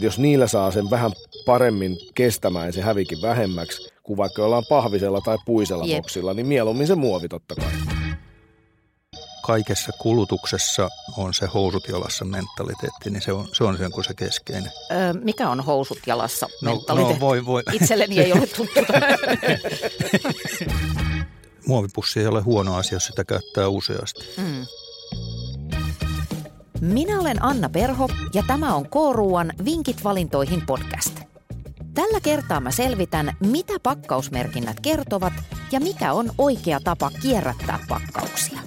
Jos niillä saa sen vähän paremmin kestämään se hävikin vähemmäksi, kuin vaikka ollaan pahvisella tai puisella Jep. boksilla, niin mieluummin se muovi totta kai. Kaikessa kulutuksessa on se housut jalassa mentaliteetti, niin se on se, on sen kuin se keskeinen. Öö, mikä on housut jalassa no, mentaliteetti? No voi, voi. Itselleni ei ole tuttu. Muovipussi ei ole huono asia, jos sitä käyttää useasti. Mm. Minä olen Anna Perho ja tämä on K-ruuan Vinkit valintoihin podcast. Tällä kertaa mä selvitän, mitä pakkausmerkinnät kertovat ja mikä on oikea tapa kierrättää pakkauksia.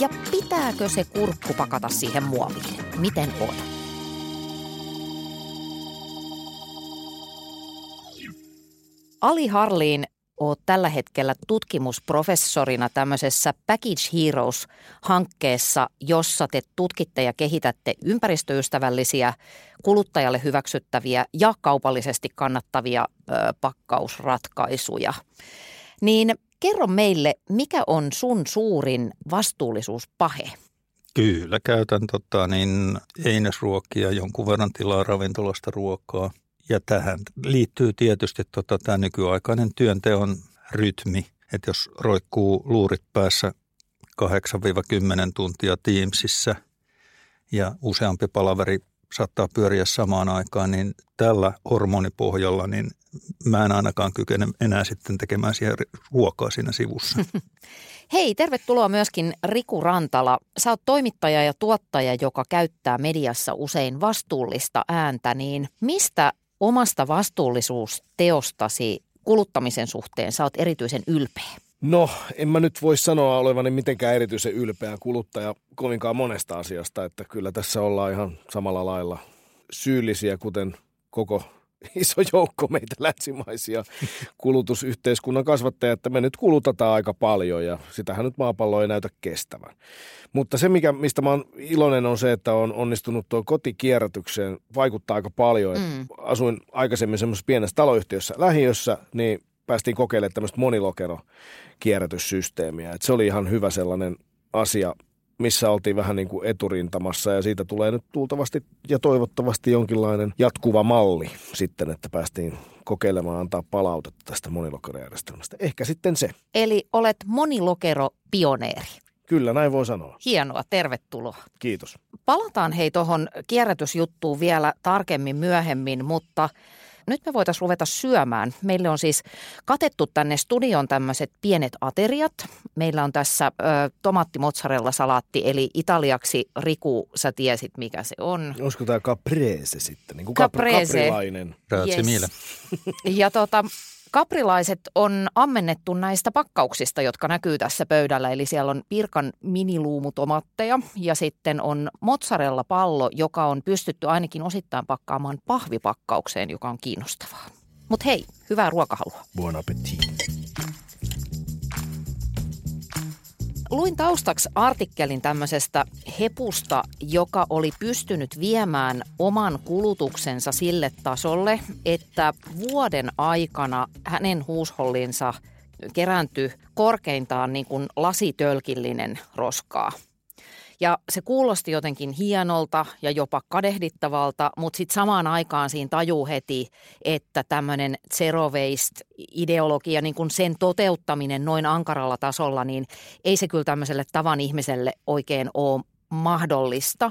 Ja pitääkö se kurkku pakata siihen muoviin? Miten on? Ali Harliin oot tällä hetkellä tutkimusprofessorina tämmöisessä Package Heroes-hankkeessa, jossa te tutkitte ja kehitätte ympäristöystävällisiä, kuluttajalle hyväksyttäviä ja kaupallisesti kannattavia ö, pakkausratkaisuja. Niin kerro meille, mikä on sun suurin vastuullisuuspahe? Kyllä, käytän tota, niin, einesruokia, jonkun verran tilaa ravintolasta ruokaa – ja tähän liittyy tietysti tota, tämä nykyaikainen työnteon rytmi, että jos roikkuu luurit päässä 8-10 tuntia Teamsissa ja useampi palaveri saattaa pyöriä samaan aikaan, niin tällä hormonipohjalla niin mä en ainakaan kykene enää sitten tekemään siihen ruokaa siinä sivussa. Hei, tervetuloa myöskin Riku Rantala. Sä oot toimittaja ja tuottaja, joka käyttää mediassa usein vastuullista ääntä, niin mistä omasta vastuullisuusteostasi kuluttamisen suhteen sä oot erityisen ylpeä? No, en mä nyt voi sanoa olevani mitenkään erityisen ylpeä kuluttaja kovinkaan monesta asiasta, että kyllä tässä ollaan ihan samalla lailla syyllisiä, kuten koko iso joukko meitä länsimaisia kulutusyhteiskunnan kasvattajia, että me nyt kulutetaan aika paljon ja sitähän nyt maapallo ei näytä kestävän. Mutta se, mikä, mistä mä oon iloinen, on se, että on onnistunut tuo kotikierrätykseen vaikuttaa aika paljon. Mm. Asuin aikaisemmin semmoisessa pienessä taloyhtiössä lähiössä, niin päästiin kokeilemaan tämmöistä monilokero-kierrätyssysteemiä. Et se oli ihan hyvä sellainen asia, missä oltiin vähän niin kuin eturintamassa ja siitä tulee nyt tultavasti ja toivottavasti jonkinlainen jatkuva malli sitten, että päästiin kokeilemaan antaa palautetta tästä monilokerojärjestelmästä. Ehkä sitten se. Eli olet monilokero-pioneeri. Kyllä, näin voi sanoa. Hienoa, tervetuloa. Kiitos. Palataan hei tuohon kierrätysjuttuun vielä tarkemmin myöhemmin, mutta nyt me voitaisiin ruveta syömään. Meille on siis katettu tänne studion tämmöiset pienet ateriat. Meillä on tässä ö, tomattimozzarella salaatti, eli italiaksi Riku, sä tiesit mikä se on. Olisiko tämä caprese sitten, niin kuin caprese. kaprilainen? Yes. Ja tota, Kaprilaiset on ammennettu näistä pakkauksista, jotka näkyy tässä pöydällä. Eli siellä on Pirkan miniluumutomatteja ja sitten on mozzarella pallo, joka on pystytty ainakin osittain pakkaamaan pahvipakkaukseen, joka on kiinnostavaa. Mutta hei, hyvää ruokahalua. Buon appetit luin taustaksi artikkelin tämmöisestä hepusta, joka oli pystynyt viemään oman kulutuksensa sille tasolle, että vuoden aikana hänen huushollinsa kerääntyi korkeintaan niin kuin lasitölkillinen roskaa – ja se kuulosti jotenkin hienolta ja jopa kadehdittavalta, mutta sitten samaan aikaan siinä tajuu heti, että tämmöinen zero waste-ideologia, niin kun sen toteuttaminen noin ankaralla tasolla, niin ei se kyllä tämmöiselle tavan ihmiselle oikein ole mahdollista.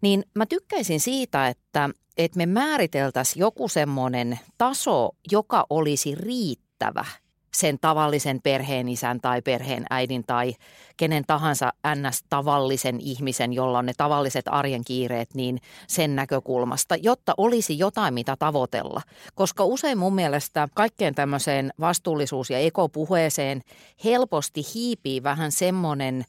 Niin mä tykkäisin siitä, että, että me määriteltäisiin joku semmoinen taso, joka olisi riittävä – sen tavallisen perheenisän tai perheenäidin tai kenen tahansa ns-tavallisen ihmisen, jolla on ne tavalliset arjen kiireet, niin sen näkökulmasta, jotta olisi jotain, mitä tavoitella. Koska usein mun mielestä kaikkeen tämmöiseen vastuullisuus- ja ekopuheeseen helposti hiipii vähän semmoinen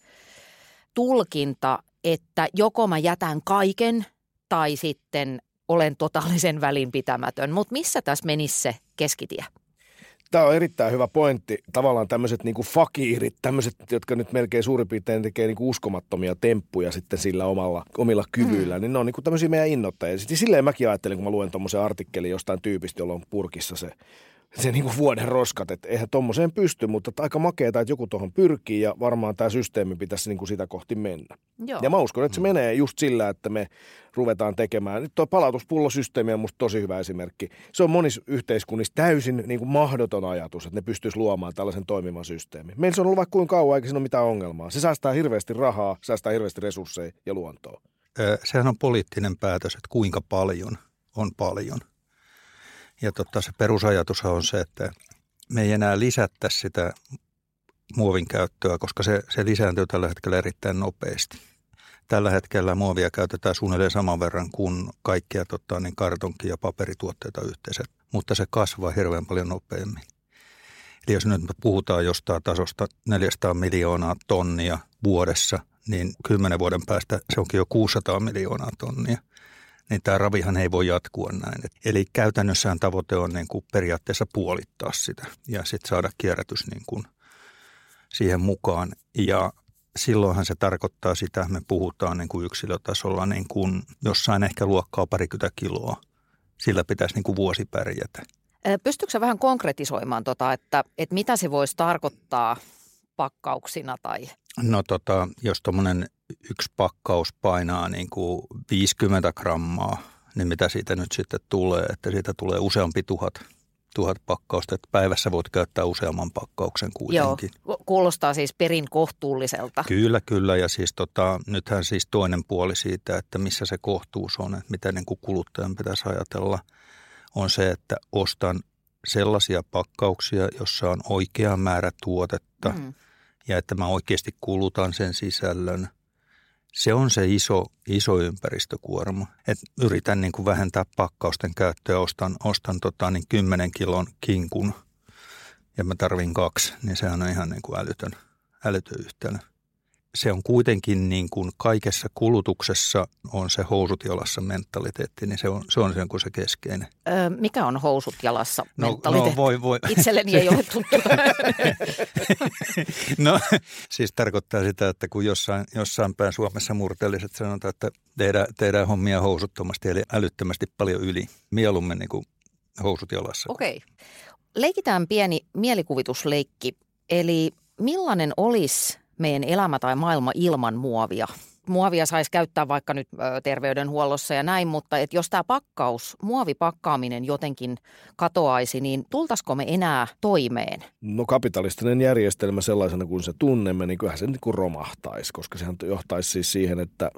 tulkinta, että joko mä jätän kaiken tai sitten olen totaalisen välinpitämätön. Mutta missä tässä menisi se keskitie? Tämä on erittäin hyvä pointti. Tavallaan tämmöiset niin fakiirit, tämmöiset, jotka nyt melkein suurin piirtein tekee niin uskomattomia temppuja sitten sillä omalla, omilla kyvyillä, mm. niin ne on niin tämmöisiä meidän innoittajia. Sitten silleen mäkin ajattelin, kun mä luen tuommoisen artikkelin jostain tyypistä, jolla on purkissa se se niin kuin vuoden roskat, että eihän tommoseen pysty, mutta aika makeeta, että joku tuohon pyrkii ja varmaan tämä systeemi pitäisi niin kuin sitä kohti mennä. Joo. Ja mä uskon, että se menee just sillä, että me ruvetaan tekemään. Nyt tuo palautuspullosysteemi on musta tosi hyvä esimerkki. Se on monissa yhteiskunnissa täysin niin kuin mahdoton ajatus, että ne pystyisi luomaan tällaisen toimivan systeemin. Meillä se on ollut vaikka kuinka kauan, eikä siinä ole mitään ongelmaa. Se säästää hirveästi rahaa, säästää hirveästi resursseja ja luontoa. Sehän on poliittinen päätös, että kuinka paljon on paljon. Ja totta, se perusajatus on se, että me ei enää lisättäisi sitä muovin käyttöä, koska se, se lisääntyy tällä hetkellä erittäin nopeasti. Tällä hetkellä muovia käytetään suunnilleen saman verran kuin kaikkia tota, niin kartonki- ja paperituotteita yhteensä, mutta se kasvaa hirveän paljon nopeammin. Eli jos nyt me puhutaan jostain tasosta 400 miljoonaa tonnia vuodessa, niin kymmenen vuoden päästä se onkin jo 600 miljoonaa tonnia. Niin tämä ravihan ei voi jatkua näin. Eli käytännössään tavoite on niin kuin periaatteessa puolittaa sitä ja sitten saada kierrätys niin kuin siihen mukaan. Ja silloinhan se tarkoittaa sitä, että me puhutaan niin kuin yksilötasolla niin kuin jossain ehkä luokkaa parikymmentä kiloa. Sillä pitäisi niin kuin vuosi pärjätä. Pystytkö vähän konkretisoimaan, tota, että, että mitä se voisi tarkoittaa pakkauksina? Tai? No tota, jos tuommoinen yksi pakkaus painaa niin kuin 50 grammaa, niin mitä siitä nyt sitten tulee? Että siitä tulee useampi tuhat tuhat pakkausta, että päivässä voit käyttää useamman pakkauksen kuitenkin. Joo, kuulostaa siis perin kohtuulliselta. Kyllä, kyllä. Ja siis tota, nythän siis toinen puoli siitä, että missä se kohtuus on, että mitä niin kuin kuluttajan pitäisi ajatella, on se, että ostan sellaisia pakkauksia, jossa on oikea määrä tuotetta mm. ja että mä oikeasti kulutan sen sisällön – se on se iso, iso ympäristökuorma. Et yritän niin kuin vähentää pakkausten käyttöä, ostan, ostan tota, niin 10 kilon kinkun ja mä tarvin kaksi, niin sehän on ihan niin kuin älytön, älytön yhtälö se on kuitenkin niin kuin kaikessa kulutuksessa on se housut jalassa mentaliteetti, niin se on se, on se, se keskeinen. Öö, mikä on housut jalassa no, mentaliteetti? No, voi, voi. Itselleni ei ole tuttu. no siis tarkoittaa sitä, että kun jossain, jossain päin Suomessa murteelliset sanotaan, että tehdään, tehdään hommia housuttomasti eli älyttömästi paljon yli. Mieluummin niin kuin housut jalassa. Okei. Okay. Leikitään pieni mielikuvitusleikki. Eli millainen olisi meidän elämä tai maailma ilman muovia. Muovia saisi käyttää vaikka nyt terveydenhuollossa ja näin, mutta et jos tämä pakkaus, muovipakkaaminen jotenkin katoaisi, niin tultaisiko me enää toimeen? No kapitalistinen järjestelmä sellaisena kuin se tunnemme, niin kyllähän se niin kuin romahtaisi, koska sehän johtaisi siis siihen, että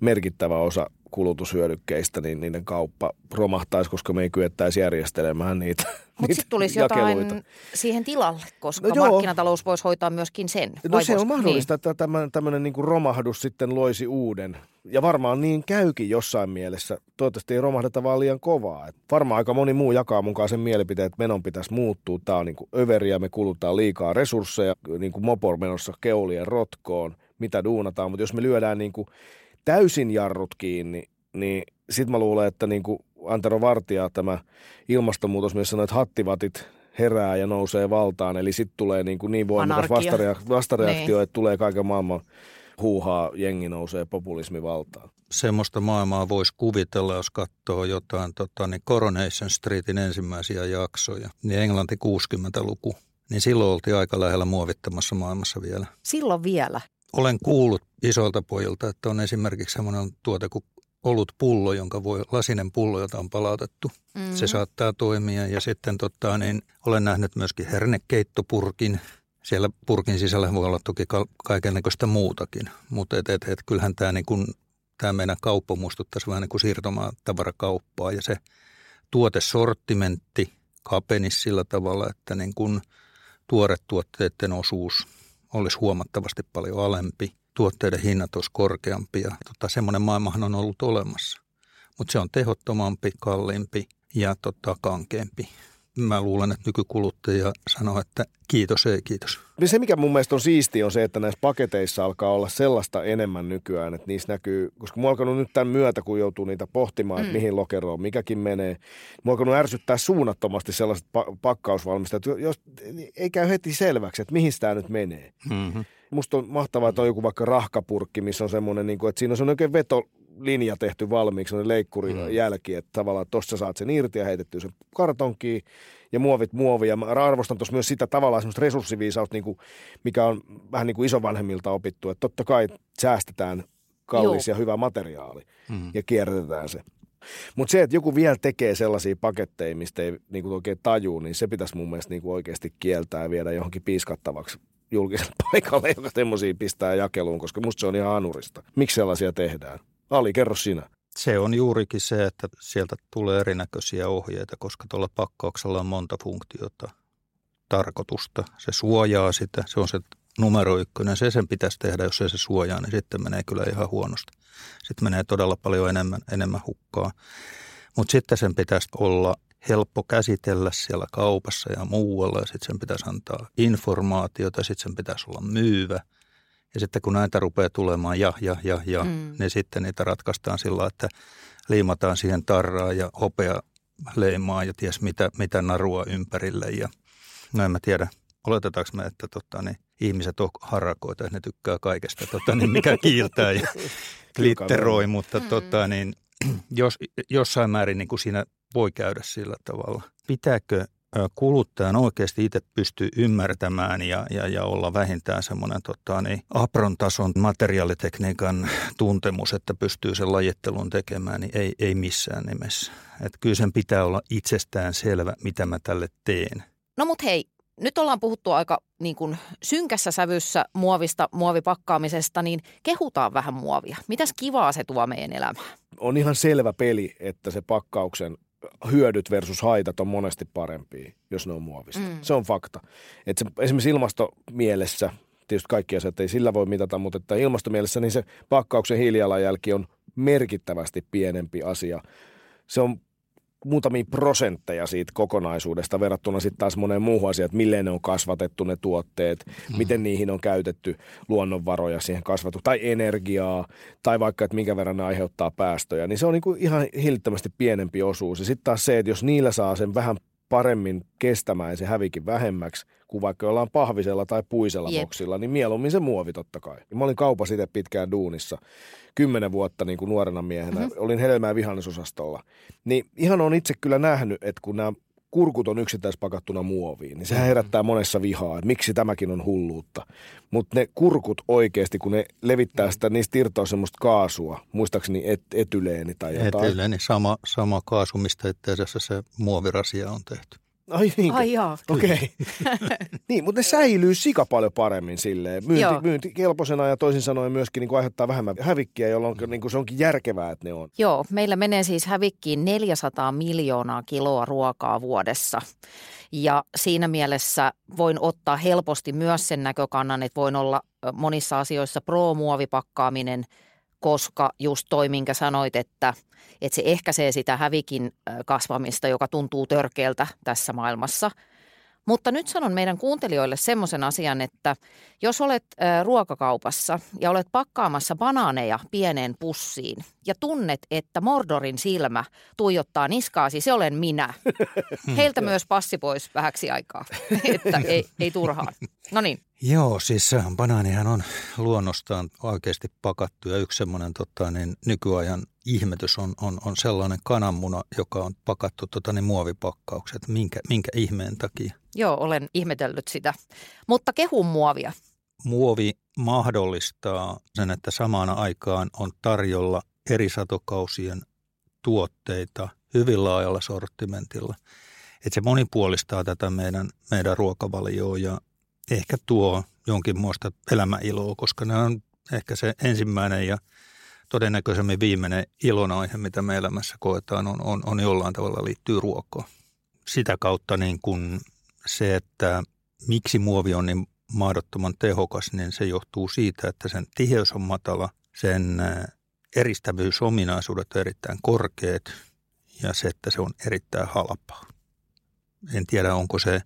merkittävä osa kulutushyödykkeistä, niin niiden kauppa romahtaisi, koska me ei kyettäisi järjestelemään niitä Mutta sitten tulisi jakeluita. jotain siihen tilalle, koska no markkinatalous voisi hoitaa myöskin sen. No se on mahdollista, niin. että tämmöinen, tämmöinen niin romahdus sitten loisi uuden. Ja varmaan niin käykin jossain mielessä. Toivottavasti ei romahdeta vaan liian kovaa. Et varmaan aika moni muu jakaa mukaan sen mielipiteen, että menon pitäisi muuttua. Tämä on niin kuin överiä, me kulutaan liikaa resursseja, niin kuin mopor menossa keulien rotkoon, mitä duunataan. Mutta jos me lyödään niin kuin täysin jarrut kiinni, niin sitten mä luulen, että niin kuin Antero Vartija tämä ilmastonmuutos myös sanoi, että hattivatit herää ja nousee valtaan. Eli sitten tulee niin, kuin niin voimakas vastareaktio, vastareaktio niin. että tulee kaiken maailman huuhaa, jengi nousee populismi valtaan. Semmoista maailmaa voisi kuvitella, jos katsoo jotain tota, niin Coronation Streetin ensimmäisiä jaksoja, niin Englanti 60-luku. Niin silloin oltiin aika lähellä muovittamassa maailmassa vielä. Silloin vielä? Olen kuullut isoilta pojilta, että on esimerkiksi semmoinen tuote kuin ollut pullo, jonka voi, lasinen pullo, jota on palautettu. Mm-hmm. Se saattaa toimia ja sitten tota, niin olen nähnyt myöskin hernekeittopurkin. Siellä purkin sisällä voi olla toki kaikenlaista muutakin, mutta et, et, et, kyllähän tämä, niin kun, tämä meidän kauppa muistuttaisi vähän niin kuin siirtomatavarakaupppaa ja se tuotesortimentti kapenisi sillä tavalla, että niin kun tuoretuotteiden osuus olisi huomattavasti paljon alempi tuotteiden hinnat olisi korkeampia. Tota, semmoinen maailmahan on ollut olemassa, mutta se on tehottomampi, kalliimpi ja tota, kankeampi. Mä luulen, että nykykuluttaja sanoo, että kiitos, ei kiitos. Se, mikä mun mielestä on siisti, on se, että näissä paketeissa alkaa olla sellaista enemmän nykyään, että niissä näkyy, koska mua alkanut nyt tämän myötä, kun joutuu niitä pohtimaan, mm. että mihin lokeroon mikäkin menee, mua alkanut ärsyttää suunnattomasti sellaiset pa- pakkausvalmistajat, jos ei käy heti selväksi, että mihin tämä nyt menee. Mm-hmm musta on mahtavaa, että on joku vaikka rahkapurkki, missä on semmoinen, niin kuin, että siinä on semmoinen oikein veto, linja tehty valmiiksi, sellainen leikkurin mm. jälki, että tavallaan tuossa saat sen irti ja heitettyä sen kartonkiin ja muovit muovia. Mä arvostan tuossa myös sitä tavallaan semmoista resurssiviisautta, niin kuin, mikä on vähän niin kuin isovanhemmilta opittu, että totta kai säästetään kallis Joo. ja hyvä materiaali mm. ja kierrätetään se. Mutta se, että joku vielä tekee sellaisia paketteja, mistä ei niin kuin oikein tajuu, niin se pitäisi mun mielestä niin kuin oikeasti kieltää ja viedä johonkin piiskattavaksi julkiselle paikalle, joka semmoisia pistää jakeluun, koska musta se on ihan anurista. Miksi sellaisia tehdään? Ali, kerro sinä. Se on juurikin se, että sieltä tulee erinäköisiä ohjeita, koska tuolla pakkauksella on monta funktiota, tarkoitusta. Se suojaa sitä, se on se numero ykkönen. Se sen pitäisi tehdä, jos ei se suojaa, niin sitten menee kyllä ihan huonosti. Sitten menee todella paljon enemmän, enemmän hukkaa. Mutta sitten sen pitäisi olla helppo käsitellä siellä kaupassa ja muualla. Sitten sen pitäisi antaa informaatiota, sitten sen pitäisi olla myyvä. Ja sitten kun näitä rupeaa tulemaan ja, ja, ja, ja, mm. niin sitten niitä ratkaistaan sillä, että liimataan siihen tarraa ja hopea leimaa ja ties mitä, mitä narua ympärille. Ja no en mä tiedä, oletetaanko me, että tota, niin, ihmiset on harakoita, että ne tykkää kaikesta, tota, niin mikä kiiltää ja glitteroi, mutta tota, niin, jos, jossain määrin niin kuin siinä voi käydä sillä tavalla. Pitääkö kuluttajan oikeasti itse pystyy ymmärtämään ja, ja, ja olla vähintään semmoinen tota, niin, apron tason materiaalitekniikan tuntemus, että pystyy sen lajittelun tekemään, niin ei, ei missään nimessä. Et kyllä sen pitää olla itsestään selvä, mitä mä tälle teen. No mut hei, nyt ollaan puhuttu aika niin kuin synkässä sävyssä muovista, muovipakkaamisesta, niin kehutaan vähän muovia. Mitäs kivaa se tuo meidän elämään? On ihan selvä peli, että se pakkauksen hyödyt versus haitat on monesti parempia, jos ne on muovista. Mm. Se on fakta. Että se, esimerkiksi ilmastomielessä, tietysti kaikki asiat ei sillä voi mitata, mutta että ilmastomielessä niin se pakkauksen hiilijalanjälki on merkittävästi pienempi asia. Se on muutamia prosentteja siitä kokonaisuudesta verrattuna sitten taas moneen muuhun asiaan, että miten ne on kasvatettu ne tuotteet, mm. miten niihin on käytetty luonnonvaroja siihen kasvatu tai energiaa, tai vaikka, että minkä verran ne aiheuttaa päästöjä, niin se on niinku ihan hillittömästi pienempi osuus. Ja sitten taas se, että jos niillä saa sen vähän paremmin kestämään se hävikin vähemmäksi kuin vaikka jollain pahvisella tai puisella Jep. boksilla, niin mieluummin se muovi totta kai. Mä olin kaupassa itse pitkään duunissa, kymmenen vuotta niin kuin nuorena miehenä, mm-hmm. olin hedelmä- ja vihannesosastolla. Niin ihan on itse kyllä nähnyt, että kun nämä kurkut on yksittäispakattuna muoviin, niin sehän mm-hmm. herättää monessa vihaa, että miksi tämäkin on hulluutta. Mutta ne kurkut oikeasti, kun ne levittää sitä, niistä irtoaa semmoista kaasua, muistaakseni et, etyleeni tai jotain. Etyleeni, sama, sama kaasu, mistä itse asiassa se muovirasia on tehty. Ai niin. Ai jaa. Okei. Okay. niin, mutta ne säilyy sika paljon paremmin silleen. Myynti, myyntikelpoisena ja toisin sanoen myöskin niin kuin aiheuttaa vähemmän hävikkiä, jolloin niin kuin se onkin järkevää, että ne on. Joo, meillä menee siis hävikkiin 400 miljoonaa kiloa ruokaa vuodessa. Ja siinä mielessä voin ottaa helposti myös sen näkökannan, että voin olla monissa asioissa pro-muovipakkaaminen, koska just toi, minkä sanoit, että – että se ehkäisee sitä hävikin kasvamista, joka tuntuu törkeältä tässä maailmassa. Mutta nyt sanon meidän kuuntelijoille semmoisen asian, että jos olet ruokakaupassa ja olet pakkaamassa banaaneja pieneen pussiin ja tunnet, että Mordorin silmä tuijottaa niskaasi, se olen minä. Heiltä myös passi pois vähäksi aikaa, että ei, ei turhaan. No niin. Joo, siis banaanihan on luonnostaan oikeasti pakattu ja yksi semmoinen tota, niin nykyajan ihmetys on, on, on sellainen kananmuna, joka on pakattu tota, niin muovipakkaukset. Minkä, minkä ihmeen takia? Joo, olen ihmetellyt sitä. Mutta kehun muovia. Muovi mahdollistaa sen, että samaan aikaan on tarjolla eri satokausien tuotteita hyvin laajalla sortimentilla. Että se monipuolistaa tätä meidän, meidän ruokavalioa ja ehkä tuo jonkinmoista elämäiloa, koska ne on ehkä se ensimmäinen ja todennäköisemmin viimeinen ilonaihe, mitä me elämässä koetaan, on, on, on jollain tavalla liittyy ruokoon. Sitä kautta niin kuin se, että miksi muovi on niin mahdottoman tehokas, niin se johtuu siitä, että sen tiheys on matala, sen eristävyysominaisuudet on erittäin korkeat ja se, että se on erittäin halpaa. En tiedä, onko se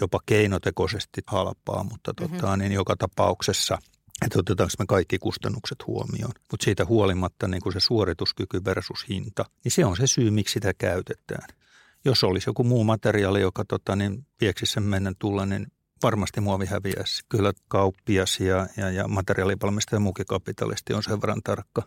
jopa keinotekoisesti halpaa, mutta mm-hmm. tota, niin joka tapauksessa – että otetaanko me kaikki kustannukset huomioon. Mutta siitä huolimatta niin kuin se suorituskyky versus hinta, niin se on se syy, miksi sitä käytetään. Jos olisi joku muu materiaali, joka tota, niin vieksisi sen mennä tulla, niin varmasti muovi häviäisi. Kyllä kauppias ja, ja, ja materiaalivalmistaja ja muukin kapitalisti on sen verran tarkka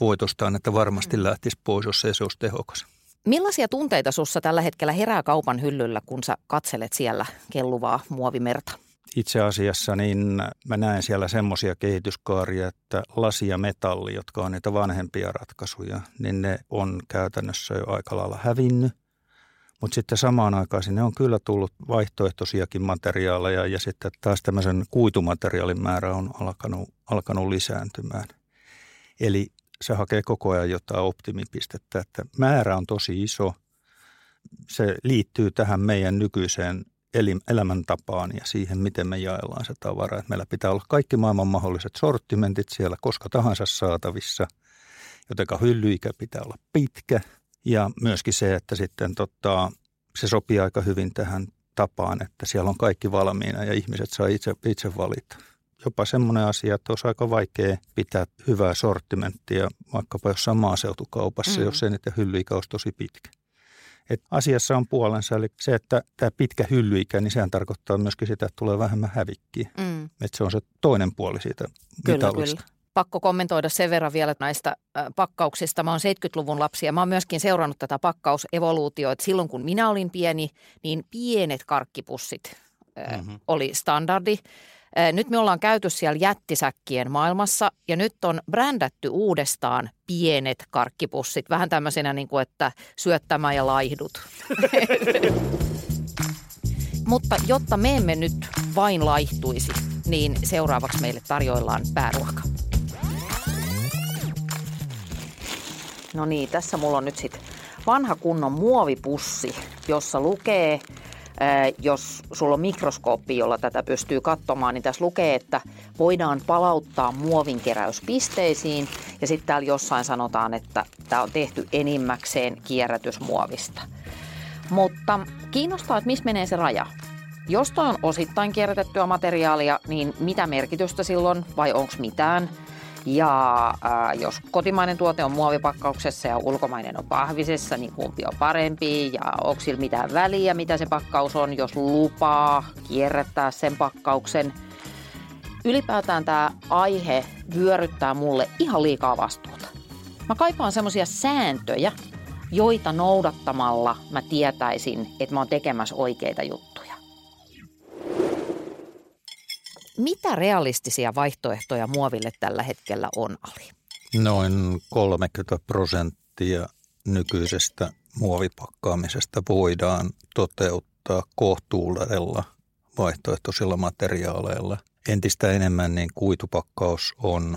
voitostaan, että varmasti mm. lähtisi pois, jos ei se olisi tehokas. Millaisia tunteita sussa tällä hetkellä herää kaupan hyllyllä, kun sä katselet siellä kelluvaa muovimerta? Itse asiassa niin mä näen siellä semmoisia kehityskaaria, että lasi ja metalli, jotka on niitä vanhempia ratkaisuja, niin ne on käytännössä jo aika lailla hävinnyt. Mutta sitten samaan aikaan sinne on kyllä tullut vaihtoehtoisiakin materiaaleja ja sitten taas tämmöisen kuitumateriaalin määrä on alkanut, alkanut lisääntymään. Eli se hakee koko ajan jotain optimipistettä, että määrä on tosi iso. Se liittyy tähän meidän nykyiseen elämäntapaan ja siihen, miten me jaellaan se tavara. Että meillä pitää olla kaikki maailman mahdolliset sortimentit siellä koska tahansa saatavissa, jotenka hyllyikä pitää olla pitkä. Ja myöskin se, että sitten tota, se sopii aika hyvin tähän tapaan, että siellä on kaikki valmiina ja ihmiset saa itse, itse valita. Jopa semmoinen asia, että olisi aika vaikea pitää hyvää sortimenttia vaikkapa jossain maaseutukaupassa, mm. jos se niiden hyllyikä olisi tosi pitkä. Et asiassa on puolensa, eli se, että tämä pitkä hyllyikä, niin sehän tarkoittaa myöskin sitä, että tulee vähemmän hävikkiä. Mm. Että se on se toinen puoli siitä kyllä, Kyllä. Pakko kommentoida sen verran vielä näistä pakkauksista. Mä oon 70-luvun lapsi ja mä oon myöskin seurannut tätä pakkausevoluutioita. Silloin kun minä olin pieni, niin pienet karkkipussit mm-hmm. oli standardi. Nyt me ollaan käyty siellä jättisäkkien maailmassa ja nyt on brändätty uudestaan pienet karkkipussit. Vähän tämmöisenä niin kuin, että syöttämä ja laihdut. Mutta jotta me emme nyt vain laihtuisi, niin seuraavaksi meille tarjoillaan pääruoka. No niin, tässä mulla on nyt sitten vanha kunnon muovipussi, jossa lukee jos sulla on mikroskooppi, jolla tätä pystyy katsomaan, niin tässä lukee, että voidaan palauttaa muovinkeräyspisteisiin. Ja sitten täällä jossain sanotaan, että tämä on tehty enimmäkseen kierrätysmuovista. Mutta kiinnostaa, että missä menee se raja. Jos toi on osittain kierrätettyä materiaalia, niin mitä merkitystä silloin vai onko mitään? Ja äh, jos kotimainen tuote on muovipakkauksessa ja ulkomainen on pahvisessa, niin kumpi on parempi ja onko sillä mitään väliä, mitä se pakkaus on, jos lupaa kierrättää sen pakkauksen. Ylipäätään tämä aihe vyöryttää mulle ihan liikaa vastuuta. Mä kaipaan semmoisia sääntöjä, joita noudattamalla mä tietäisin, että mä oon tekemässä oikeita juttuja. Mitä realistisia vaihtoehtoja muoville tällä hetkellä on, Ali? Noin 30 prosenttia nykyisestä muovipakkaamisesta voidaan toteuttaa kohtuudella vaihtoehtoisilla materiaaleilla. Entistä enemmän niin kuitupakkaus on,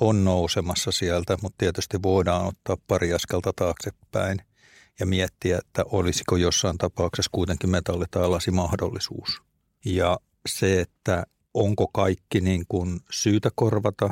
on nousemassa sieltä, mutta tietysti voidaan ottaa pari askelta taaksepäin ja miettiä, että olisiko jossain tapauksessa kuitenkin metalli- tai lasimahdollisuus. Ja se, että onko kaikki niin kuin syytä korvata,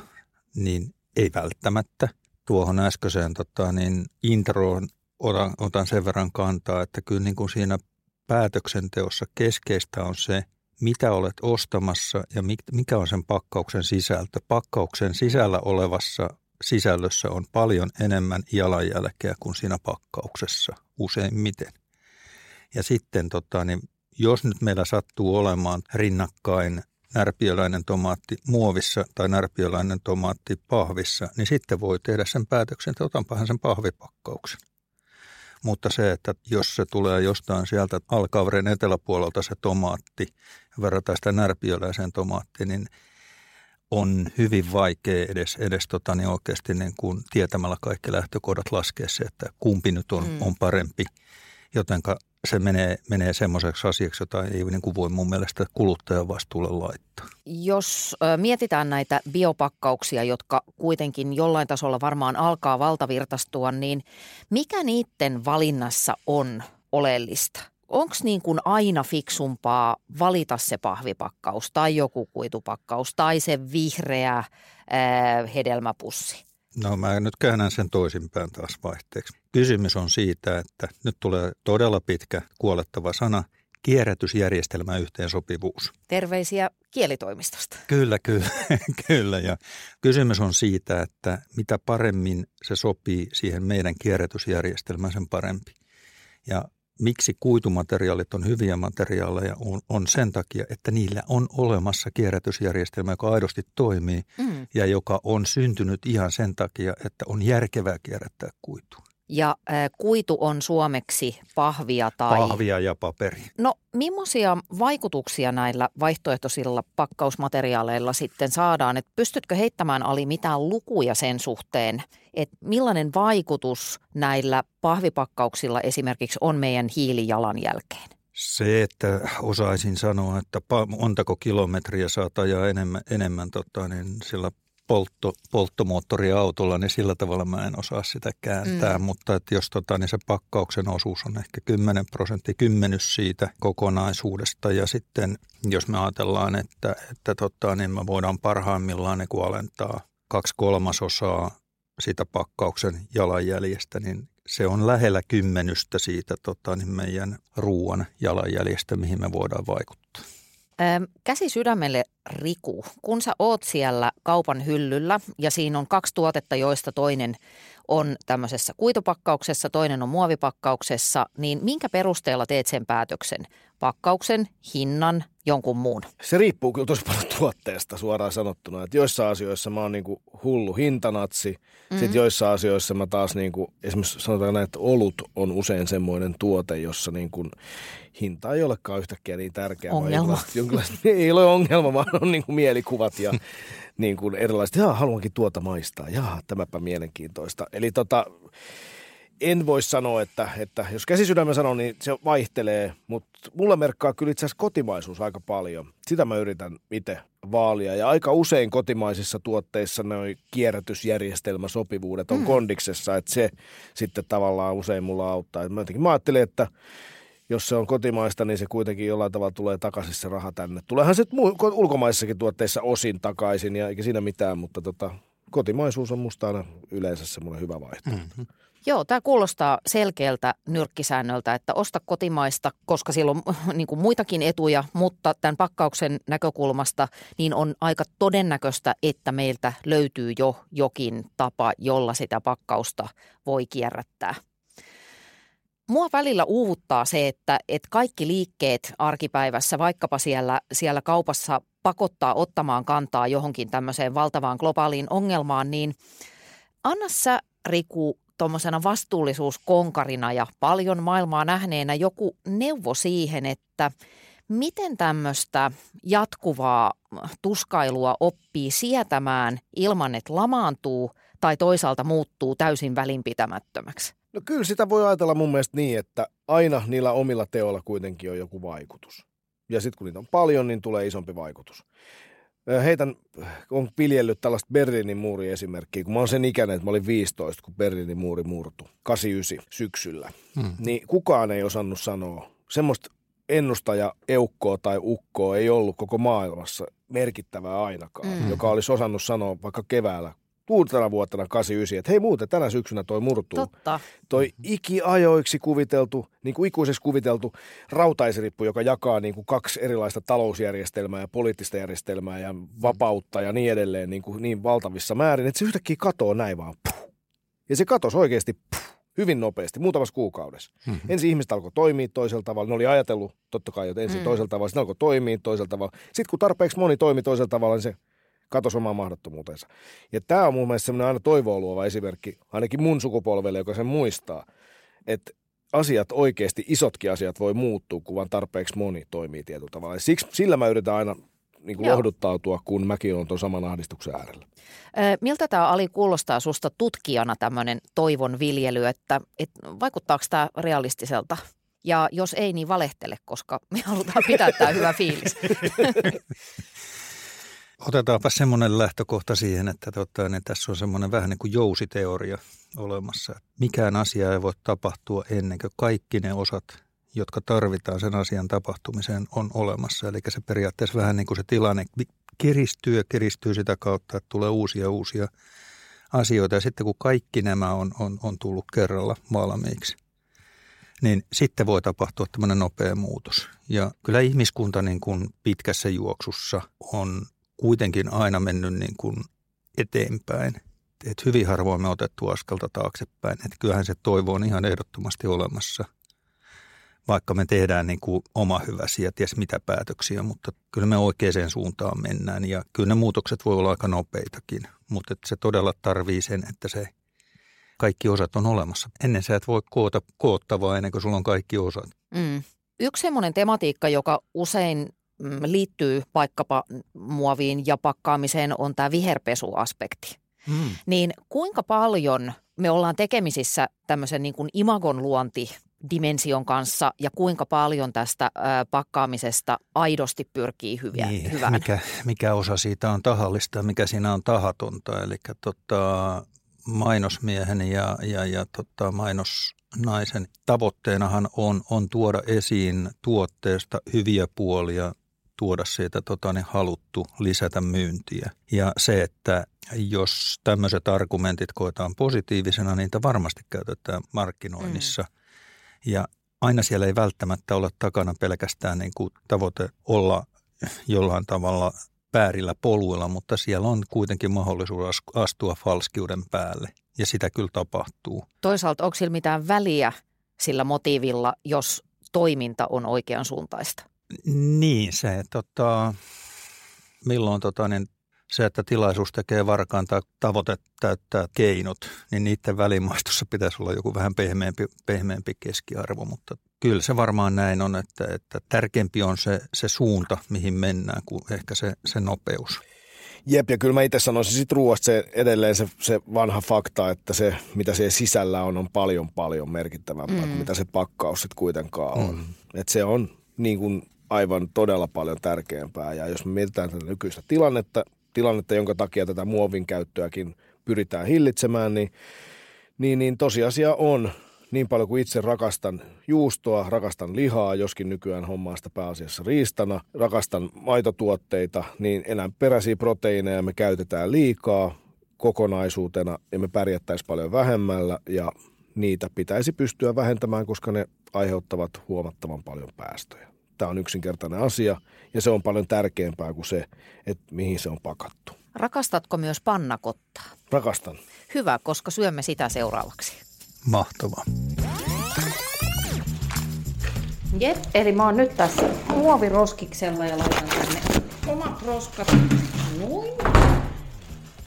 niin ei välttämättä. Tuohon äskeiseen tota, niin introon otan, otan sen verran kantaa, että kyllä niin kuin siinä päätöksenteossa keskeistä on se, mitä olet ostamassa ja mikä on sen pakkauksen sisältö. Pakkauksen sisällä olevassa sisällössä on paljon enemmän jalanjälkeä kuin siinä pakkauksessa useimmiten. Ja sitten tota, niin jos nyt meillä sattuu olemaan rinnakkain närpiöläinen tomaatti muovissa tai närpiöläinen tomaatti pahvissa, niin sitten voi tehdä sen päätöksen, että otanpahan sen pahvipakkauksen. Mutta se, että jos se tulee jostain sieltä alkaveren eteläpuolelta se tomaatti ja verrataan sitä närpiöläiseen tomaattiin, niin on hyvin vaikea edes, edes tota, niin oikeasti niin kuin tietämällä kaikki lähtökohdat laskea se, että kumpi nyt on, mm. on parempi. Jotenka se menee, menee semmoiseksi asiaksi, jota ei niin kuin voi mun mielestä kuluttajan vastuulle laittaa. Jos mietitään näitä biopakkauksia, jotka kuitenkin jollain tasolla varmaan alkaa valtavirtastua, niin mikä niiden valinnassa on oleellista? Onko niin kuin aina fiksumpaa valita se pahvipakkaus tai joku kuitupakkaus tai se vihreä ää, hedelmäpussi? No mä nyt käännän sen toisinpäin taas vaihteeksi. Kysymys on siitä, että nyt tulee todella pitkä kuolettava sana, kierrätysjärjestelmän yhteensopivuus. Terveisiä kielitoimistosta. Kyllä, kyllä, kyllä. Ja kysymys on siitä, että mitä paremmin se sopii siihen meidän kierrätysjärjestelmään, sen parempi. Ja miksi kuitumateriaalit on hyviä materiaaleja, on, on sen takia, että niillä on olemassa kierrätysjärjestelmä, joka aidosti toimii mm. ja joka on syntynyt ihan sen takia, että on järkevää kierrättää kuitua. Ja äh, kuitu on suomeksi pahvia tai... Pahvia ja paperi. No, millaisia vaikutuksia näillä vaihtoehtoisilla pakkausmateriaaleilla sitten saadaan? Et pystytkö heittämään Ali mitään lukuja sen suhteen, että millainen vaikutus näillä pahvipakkauksilla esimerkiksi on meidän hiilijalanjälkeen? Se, että osaisin sanoa, että montako kilometriä saat ajaa enemmän, enemmän tota, niin sillä poltto, polttomoottoriautolla, niin sillä tavalla mä en osaa sitä kääntää. Mm. Mutta että jos tota, niin se pakkauksen osuus on ehkä 10 prosenttia, kymmenys siitä kokonaisuudesta. Ja sitten jos me ajatellaan, että, että tota, niin me voidaan parhaimmillaan niin alentaa kaksi kolmasosaa siitä pakkauksen jalanjäljestä, niin se on lähellä kymmenystä siitä tota, niin meidän ruoan jalanjäljestä, mihin me voidaan vaikuttaa. Käsi sydämelle Riku, kun sä oot siellä kaupan hyllyllä ja siinä on kaksi tuotetta, joista toinen on tämmöisessä kuitupakkauksessa, toinen on muovipakkauksessa, niin minkä perusteella teet sen päätöksen? Pakkauksen, hinnan, jonkun muun? Se riippuu kyllä tosi paljon tuotteesta suoraan sanottuna. Että joissain asioissa mä oon niinku hullu hintanatsi, mm-hmm. sitten joissain asioissa mä taas niinku, esimerkiksi sanotaan näin, että olut on usein semmoinen tuote, jossa niinku hinta ei olekaan yhtäkkiä niin tärkeä. Ongelma. Jonkinlaista, ei ole ongelma, vaan on niinku mielikuvat ja niin kuin erilaiset, jaa, haluankin tuota maistaa, jaa, tämäpä mielenkiintoista. Eli tota, en voi sanoa, että, että jos käsisydämä sanoo, niin se vaihtelee, mutta mulla merkkaa kyllä itse asiassa kotimaisuus aika paljon. Sitä mä yritän itse vaalia ja aika usein kotimaisissa tuotteissa noin kierrätysjärjestelmäsopivuudet on mm. kondiksessa, että se sitten tavallaan usein mulla auttaa. Mä jotenkin mä ajattelin, että jos se on kotimaista, niin se kuitenkin jollain tavalla tulee takaisin se raha tänne. Tuleehan se ulkomaisissakin tuotteissa osin takaisin ja eikä siinä mitään, mutta tota, kotimaisuus on musta aina yleensä semmoinen hyvä vaihtoehto. Mm-hmm. Joo, tämä kuulostaa selkeältä nyrkkisäännöltä, että osta kotimaista, koska sillä on niin kuin muitakin etuja, mutta tämän pakkauksen näkökulmasta niin on aika todennäköistä, että meiltä löytyy jo jokin tapa, jolla sitä pakkausta voi kierrättää. Mua välillä uuvuttaa se, että, että kaikki liikkeet arkipäivässä, vaikkapa siellä, siellä kaupassa pakottaa ottamaan kantaa johonkin tämmöiseen valtavaan globaaliin ongelmaan, niin anna sä Riku tuommoisena vastuullisuuskonkarina ja paljon maailmaa nähneenä joku neuvo siihen, että miten tämmöistä jatkuvaa tuskailua oppii sietämään ilman, että lamaantuu tai toisaalta muuttuu täysin välinpitämättömäksi? No kyllä sitä voi ajatella mun mielestä niin, että aina niillä omilla teoilla kuitenkin on joku vaikutus. Ja sitten kun niitä on paljon, niin tulee isompi vaikutus. Heitän, on piljellyt tällaista Berliinin muuri esimerkkiä, kun mä oon sen ikäinen, että mä olin 15, kun Berliinin muuri murtu, 89 syksyllä. Hmm. Niin kukaan ei osannut sanoa, semmoista ennustaja eukkoa tai ukkoa ei ollut koko maailmassa merkittävää ainakaan, hmm. joka olisi osannut sanoa vaikka keväällä uutena vuotena 89, että hei muuten tänä syksynä toi murtuu. Totta. Toi ikiajoiksi kuviteltu, niin kuin ikuisesti kuviteltu rautaisrippu, joka jakaa niin kuin kaksi erilaista talousjärjestelmää ja poliittista järjestelmää ja vapautta ja niin edelleen niin, kuin niin valtavissa määrin, että se yhtäkkiä katoo näin vaan. Puh. Ja se katosi oikeasti puh, hyvin nopeasti, muutamassa kuukaudessa. Mm-hmm. Ensin ihmiset alkoi toimia toisella tavalla. Ne oli ajatellut totta kai, että ensin mm. toisella tavalla, sitten alkoi toimia toisella tavalla. Sitten kun tarpeeksi moni toimi toisella tavalla, niin se katosi omaa mahdottomuutensa. Ja tämä on mun mielestä semmoinen aina toivoa luova esimerkki, ainakin mun sukupolvelle, joka sen muistaa, että asiat oikeasti, isotkin asiat voi muuttua, kun vaan tarpeeksi moni toimii tietyllä tavalla. Ja siksi, sillä mä yritän aina niin kuin lohduttautua, kun mäkin olen tuon saman ahdistuksen äärellä. Miltä tämä Ali kuulostaa susta tutkijana tämmöinen toivon viljely, että, että vaikuttaako tämä realistiselta? Ja jos ei, niin valehtele, koska me halutaan pitää tämä hyvä fiilis. Otetaanpa semmoinen lähtökohta siihen, että tota, niin tässä on semmoinen vähän niin kuin jousiteoria olemassa. Mikään asia ei voi tapahtua ennen kuin kaikki ne osat, jotka tarvitaan sen asian tapahtumiseen, on olemassa. Eli se periaatteessa vähän niin kuin se tilanne kiristyy ja kiristyy sitä kautta, että tulee uusia uusia asioita. Ja sitten kun kaikki nämä on, on, on tullut kerralla valmiiksi, niin sitten voi tapahtua tämmöinen nopea muutos. Ja kyllä ihmiskunta niin kuin pitkässä juoksussa on kuitenkin aina mennyt niin kuin eteenpäin. Et hyvin harvoin me otettu askelta taaksepäin. Et kyllähän se toivo on ihan ehdottomasti olemassa. vaikka me tehdään niin kuin oma hyväsiä, ties mitä päätöksiä, mutta kyllä me oikeaan suuntaan mennään ja kyllä ne muutokset voi olla aika nopeitakin, mutta se todella tarvii sen, että se kaikki osat on olemassa. Ennen sä et voi koota koottavaa ennen kuin sulla on kaikki osat. Mm. Yksi semmoinen tematiikka, joka usein liittyy vaikkapa muoviin ja pakkaamiseen, on tämä viherpesuaspekti. Mm. Niin kuinka paljon me ollaan tekemisissä tämmöisen niin kuin imagon luonti dimension kanssa ja kuinka paljon tästä ö, pakkaamisesta aidosti pyrkii hyviä, niin, hyvään. Mikä, mikä osa siitä on tahallista ja mikä siinä on tahatonta. Eli tota, mainosmiehen ja, ja, ja tota, mainosnaisen tavoitteenahan on, on tuoda esiin tuotteesta hyviä puolia, tuoda siitä tota, niin haluttu lisätä myyntiä. Ja se, että jos tämmöiset argumentit koetaan positiivisena, niin niitä varmasti käytetään markkinoinnissa. Mm. Ja aina siellä ei välttämättä ole takana pelkästään niin kuin tavoite olla jollain tavalla väärillä poluilla, mutta siellä on kuitenkin mahdollisuus astua falskiuden päälle ja sitä kyllä tapahtuu. Toisaalta onko sillä mitään väliä sillä motiivilla, jos toiminta on oikean suuntaista? Niin, se tota, milloin tota, niin se, että tilaisuus tekee varkaan tai tavoite täyttää keinot, niin niiden välimaistossa pitäisi olla joku vähän pehmeämpi, pehmeämpi keskiarvo, mutta kyllä se varmaan näin on, että, että tärkeämpi on se, se suunta, mihin mennään, kuin ehkä se, se nopeus. Jep, ja kyllä mä itse sanoisin sitten ruoasta se edelleen se, se vanha fakta, että se, mitä siellä sisällä on, on paljon paljon merkittävämpää mm. kuin mitä se pakkaus sitten kuitenkaan on. Mm. Et se on niin kuin aivan todella paljon tärkeämpää, ja jos me mietitään tätä nykyistä tilannetta, tilannetta, jonka takia tätä muovin käyttöäkin pyritään hillitsemään, niin, niin, niin tosiasia on, niin paljon kuin itse rakastan juustoa, rakastan lihaa, joskin nykyään hommaa sitä pääasiassa riistana, rakastan maitotuotteita, niin eläinperäisiä proteiineja me käytetään liikaa kokonaisuutena ja me pärjättäisiin paljon vähemmällä ja niitä pitäisi pystyä vähentämään, koska ne aiheuttavat huomattavan paljon päästöjä. Tämä on yksinkertainen asia ja se on paljon tärkeämpää kuin se, että mihin se on pakattu. Rakastatko myös pannakottaa? Rakastan. Hyvä, koska syömme sitä seuraavaksi. Mahtavaa. Jep, eli mä oon nyt tässä muoviroskiksella ja laitan tänne omat roskat noin.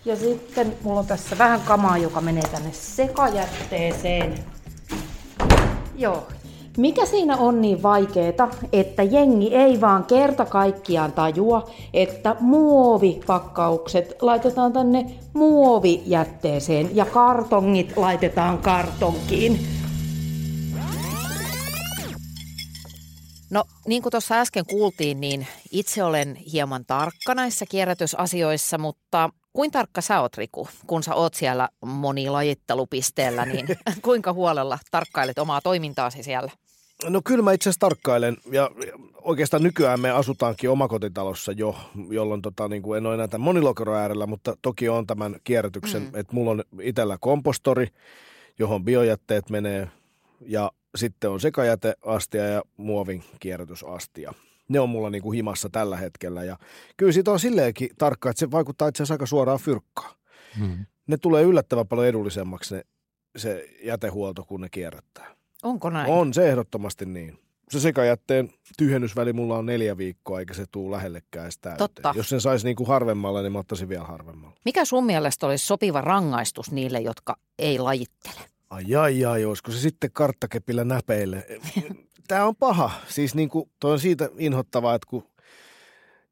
Ja sitten mulla on tässä vähän kamaa, joka menee tänne sekajätteeseen. Joo, mikä siinä on niin vaikeeta, että jengi ei vaan kerta kaikkiaan tajua, että muovipakkaukset laitetaan tänne muovijätteeseen ja kartongit laitetaan kartonkiin. No niin kuin tuossa äsken kuultiin, niin itse olen hieman tarkka näissä kierrätysasioissa, mutta kuin tarkka sä oot Riku, kun sä oot siellä monilajittelupisteellä, niin kuinka huolella tarkkailet omaa toimintaasi siellä? No kyllä mä itse asiassa tarkkailen ja oikeastaan nykyään me asutaankin omakotitalossa jo, jolloin tota, niin kuin en ole enää tämän monilokero äärellä, mutta toki on tämän kierrätyksen, mm. että mulla on itsellä kompostori, johon biojätteet menee ja sitten on sekajäteastia ja muovin kierrätysastia. Ne on mulla niin kuin himassa tällä hetkellä ja kyllä siitä on silleenkin tarkka, että se vaikuttaa itse asiassa aika suoraan fyrkkaan. Mm. Ne tulee yllättävän paljon edullisemmaksi ne, se jätehuolto, kun ne kierrättää. Onko näin? On se ehdottomasti niin. Se sekajätteen tyhjennysväli mulla on neljä viikkoa, eikä se tule lähellekään täyteen. Totta. Jos sen saisi niin kuin harvemmalla, niin mä ottaisin vielä harvemmalla. Mikä sun mielestä olisi sopiva rangaistus niille, jotka ei lajittele? Ai ai ai, olisiko se sitten karttakepillä näpeille? Tämä on paha. Siis niin kuin, toi on siitä inhottavaa, että kun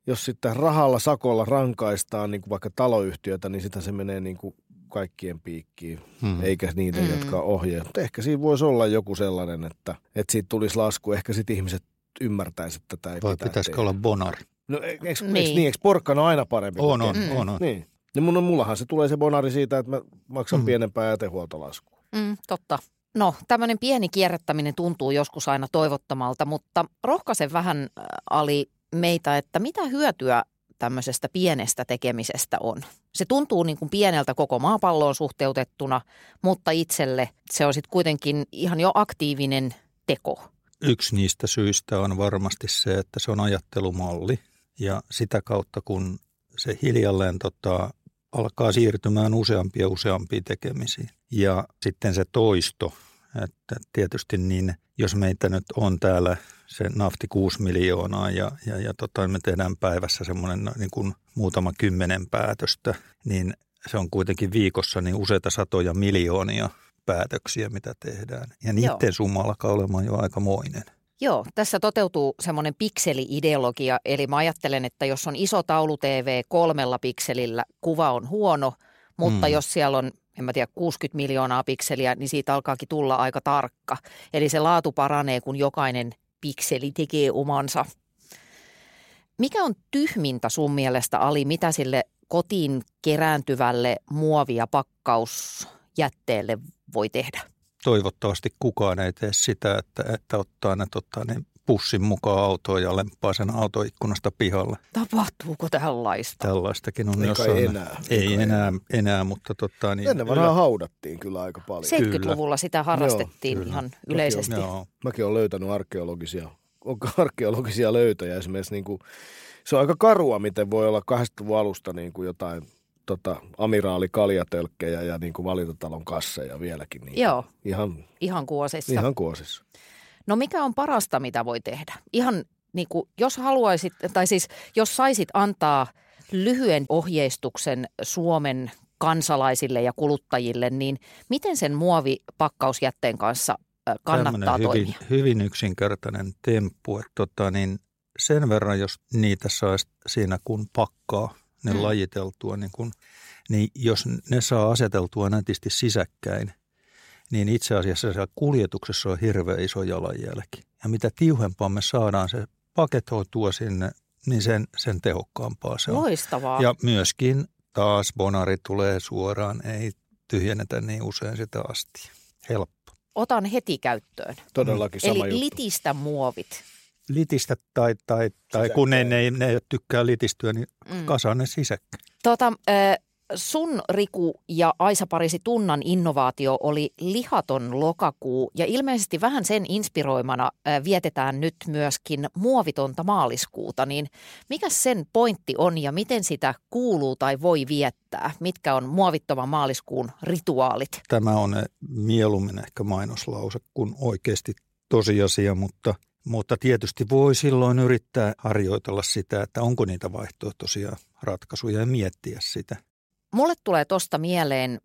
jos sitten rahalla, sakolla rankaistaan niin kuin vaikka taloyhtiötä, niin sitä se menee niin kuin kaikkien piikkiin, hmm. eikä niitä, hmm. jotka ohjeet. Mutta ehkä siinä voisi olla joku sellainen, että, että siitä tulisi lasku. Ehkä sitten ihmiset ymmärtäisivät, että tätä ei Vai pitäisikö tehdä. olla bonari? No eikö, eikö, niin. eikö, niin, eikö porkkana aina parempi? On, on, mm. on, on. Niin. Ja mun, mullahan se tulee se bonari siitä, että mä maksan mm. pienempää jätehuoltolaskua. Mm, totta. No, tämmöinen pieni kierrättäminen tuntuu joskus aina toivottomalta, mutta rohkaisen vähän äh, Ali meitä, että mitä hyötyä tämmöisestä pienestä tekemisestä on. Se tuntuu niin kuin pieneltä koko maapalloon suhteutettuna, mutta itselle se on sitten kuitenkin ihan jo aktiivinen teko. Yksi niistä syistä on varmasti se, että se on ajattelumalli ja sitä kautta kun se hiljalleen tota, alkaa siirtymään useampia useampia tekemisiin ja sitten se toisto Että tietysti niin, jos meitä nyt on täällä se nafti 6 miljoonaa ja, ja, ja tota, me tehdään päivässä semmoinen no, niin kuin muutama kymmenen päätöstä, niin se on kuitenkin viikossa niin useita satoja miljoonia päätöksiä, mitä tehdään. Ja niiden Joo. summa alkaa olemaan jo aikamoinen. Joo, tässä toteutuu semmoinen pikseli-ideologia, eli mä ajattelen, että jos on iso taulu-TV kolmella pikselillä, kuva on huono, mutta mm. jos siellä on, en mä tiedä, 60 miljoonaa pikseliä, niin siitä alkaakin tulla aika tarkka. Eli se laatu paranee, kun jokainen pikseli tekee omansa. Mikä on tyhmintä sun mielestä, Ali, mitä sille kotiin kerääntyvälle muovia pakkausjätteelle voi tehdä? toivottavasti kukaan ei tee sitä, että, että ottaa ne, tota, niin pussin mukaan autoon ja lempaa sen autoikkunasta pihalle. Tapahtuuko tällaista? Tällaistakin on Eikä jossain. enää. Ei enää, enää, mutta tota, niin, Ennen vanhaa haudattiin kyllä aika paljon. 70-luvulla sitä harrastettiin Joo, ihan yleisesti. Mäkin, on, mäkin olen löytänyt arkeologisia, arkeologisia löytöjä esimerkiksi niin kuin, se on aika karua, miten voi olla 80-luvun alusta niin kuin jotain tota, amiraali kaljatölkkejä ja niin kuin valintatalon kasseja vieläkin. Niin Joo. Ihan, ihan kuosissa. Ihan kuosissa. No mikä on parasta, mitä voi tehdä? Ihan niin kuin, jos haluaisit, tai siis jos saisit antaa lyhyen ohjeistuksen Suomen kansalaisille ja kuluttajille, niin miten sen muovipakkausjätteen kanssa kannattaa hyvin, toimia? Hyvin yksinkertainen temppu, että tota, niin sen verran, jos niitä saisi siinä kun pakkaa – ne mm. lajiteltua, niin, kun, niin jos ne saa aseteltua nätisti sisäkkäin, niin itse asiassa siellä kuljetuksessa on hirveän iso jalanjälki. Ja mitä tiuhempaa me saadaan se paketoitua sinne, niin sen, sen tehokkaampaa se on. Loistavaa. Ja myöskin taas bonari tulee suoraan, ei tyhjennetä niin usein sitä asti. Helppo. Otan heti käyttöön. Todellakin sama Eli juttu. litistä muovit litistä tai, tai, tai kun ne, ne, ne tykkää litistyä, niin mm. kasaa ne sisäkkäin. Tota, äh, sun Riku ja Aisa Parisi Tunnan innovaatio oli lihaton lokakuu ja ilmeisesti vähän sen inspiroimana äh, vietetään nyt myöskin muovitonta maaliskuuta. Niin mikä sen pointti on ja miten sitä kuuluu tai voi viettää? Mitkä on muovittoman maaliskuun rituaalit? Tämä on mieluummin ehkä mainoslause kuin oikeasti tosiasia, mutta – mutta tietysti voi silloin yrittää harjoitella sitä, että onko niitä vaihtoehtoisia ratkaisuja ja miettiä sitä. Mulle tulee tuosta mieleen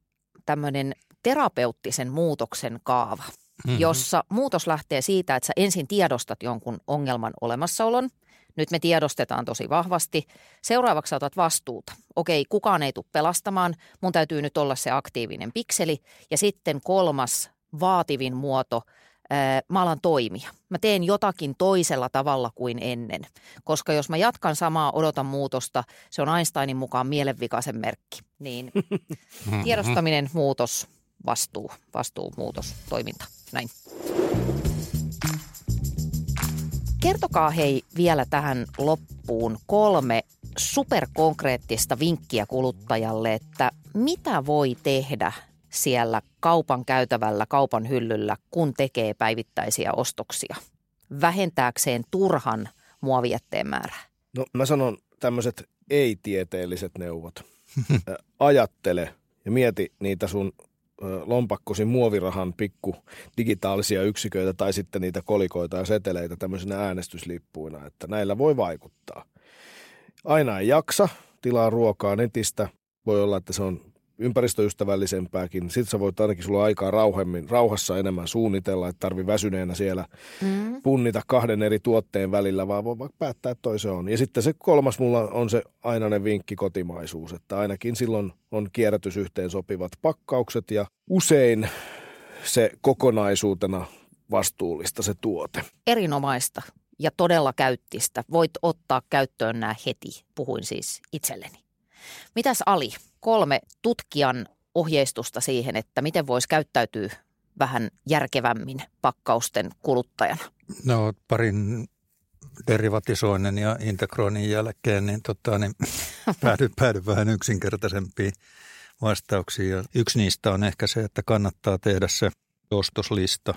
tämmöinen terapeuttisen muutoksen kaava, mm-hmm. jossa muutos lähtee siitä, että sä ensin tiedostat jonkun ongelman olemassaolon. Nyt me tiedostetaan tosi vahvasti. Seuraavaksi sä otat vastuuta. Okei, kukaan ei tule pelastamaan. Mun täytyy nyt olla se aktiivinen pikseli. Ja sitten kolmas vaativin muoto – mä alan toimia. Mä teen jotakin toisella tavalla kuin ennen. Koska jos mä jatkan samaa, odotan muutosta, se on Einsteinin mukaan mielenvikaisen merkki. Niin tiedostaminen, muutos, vastuu, vastuu, muutos, toiminta. Näin. Kertokaa hei vielä tähän loppuun kolme superkonkreettista vinkkiä kuluttajalle, että mitä voi tehdä siellä kaupan käytävällä, kaupan hyllyllä, kun tekee päivittäisiä ostoksia vähentääkseen turhan muovijätteen määrää? No mä sanon tämmöiset ei-tieteelliset neuvot. Ajattele ja mieti niitä sun lompakkosi muovirahan pikku digitaalisia yksiköitä tai sitten niitä kolikoita ja seteleitä tämmöisenä äänestyslippuina, että näillä voi vaikuttaa. Aina ei jaksa, tilaa ruokaa netistä. Voi olla, että se on ympäristöystävällisempääkin. Sitten sä voit ainakin sulla aikaa rauhemmin, rauhassa enemmän suunnitella, että tarvi väsyneenä siellä mm. punnita kahden eri tuotteen välillä, vaan voi vaikka päättää, että toi se on. Ja sitten se kolmas mulla on se ainainen vinkki kotimaisuus, että ainakin silloin on kierrätysyhteen sopivat pakkaukset ja usein se kokonaisuutena vastuullista se tuote. Erinomaista ja todella käyttistä. Voit ottaa käyttöön nämä heti, puhuin siis itselleni. Mitäs Ali? kolme tutkijan ohjeistusta siihen, että miten voisi käyttäytyä vähän järkevämmin pakkausten kuluttajana? No parin derivatisoinnin ja integroinnin jälkeen niin, tota, niin päädy, päädy vähän yksinkertaisempiin vastauksiin. Ja yksi niistä on ehkä se, että kannattaa tehdä se ostoslista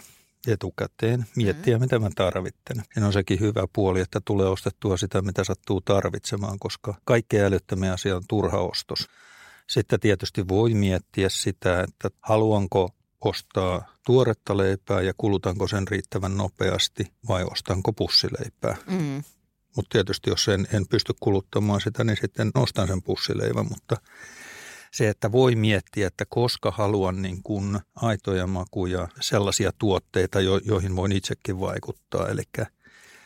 etukäteen, miettiä mm. mitä mä tarvitten. Ja on sekin hyvä puoli, että tulee ostettua sitä, mitä sattuu tarvitsemaan, koska kaikkein älyttömiä asia on turha ostos. Sitten tietysti voi miettiä sitä, että haluanko ostaa tuoretta leipää ja kulutanko sen riittävän nopeasti vai ostanko pussileipää. Mm. Mutta tietysti jos en, en pysty kuluttamaan sitä, niin sitten ostan sen pussileivän, mutta se, että voi miettiä, että koska haluan niin kuin aitoja makuja, sellaisia tuotteita, jo, joihin voin itsekin vaikuttaa. Eli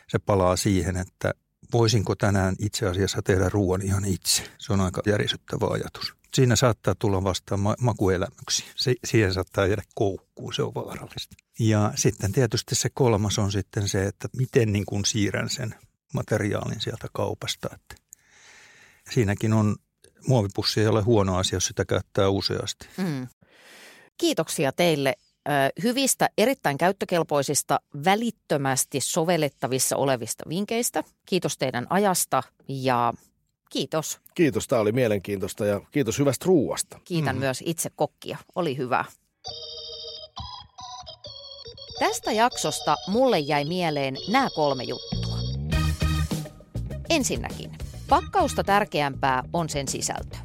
se palaa siihen, että voisinko tänään itse asiassa tehdä ruoan ihan itse. Se on aika järisyttävä ajatus. Siinä saattaa tulla vastaan ma- makuelämyksiä. Se, siihen saattaa jäädä koukkuun, se on vaarallista. Ja sitten tietysti se kolmas on sitten se, että miten niin kuin siirrän sen materiaalin sieltä kaupasta. Että siinäkin on, muovipussi ei ole huono asia, jos sitä käyttää useasti. Mm. Kiitoksia teille hyvistä, erittäin käyttökelpoisista, välittömästi sovellettavissa olevista vinkkeistä. Kiitos teidän ajasta ja kiitos. Kiitos, tämä oli mielenkiintoista ja kiitos hyvästä ruuasta. Kiitän mm. myös itse kokkia, oli hyvä. Tästä jaksosta mulle jäi mieleen nämä kolme juttua. Ensinnäkin, pakkausta tärkeämpää on sen sisältö.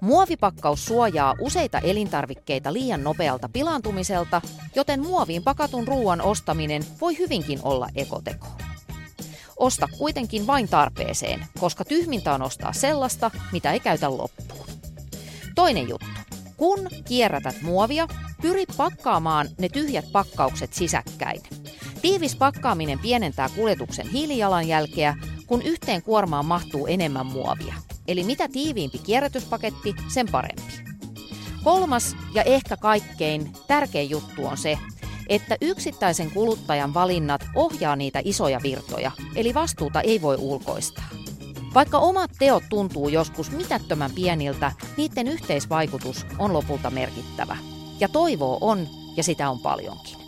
Muovipakkaus suojaa useita elintarvikkeita liian nopealta pilaantumiselta, joten muoviin pakatun ruoan ostaminen voi hyvinkin olla ekoteko. Osta kuitenkin vain tarpeeseen, koska tyhmintä on ostaa sellaista, mitä ei käytä loppuun. Toinen juttu. Kun kierrätät muovia, pyri pakkaamaan ne tyhjät pakkaukset sisäkkäin. Tiivis pakkaaminen pienentää kuljetuksen hiilijalanjälkeä, kun yhteen kuormaan mahtuu enemmän muovia. Eli mitä tiiviimpi kierrätyspaketti, sen parempi. Kolmas ja ehkä kaikkein tärkein juttu on se, että yksittäisen kuluttajan valinnat ohjaa niitä isoja virtoja, eli vastuuta ei voi ulkoistaa. Vaikka omat teot tuntuu joskus mitättömän pieniltä, niiden yhteisvaikutus on lopulta merkittävä. Ja toivoa on, ja sitä on paljonkin.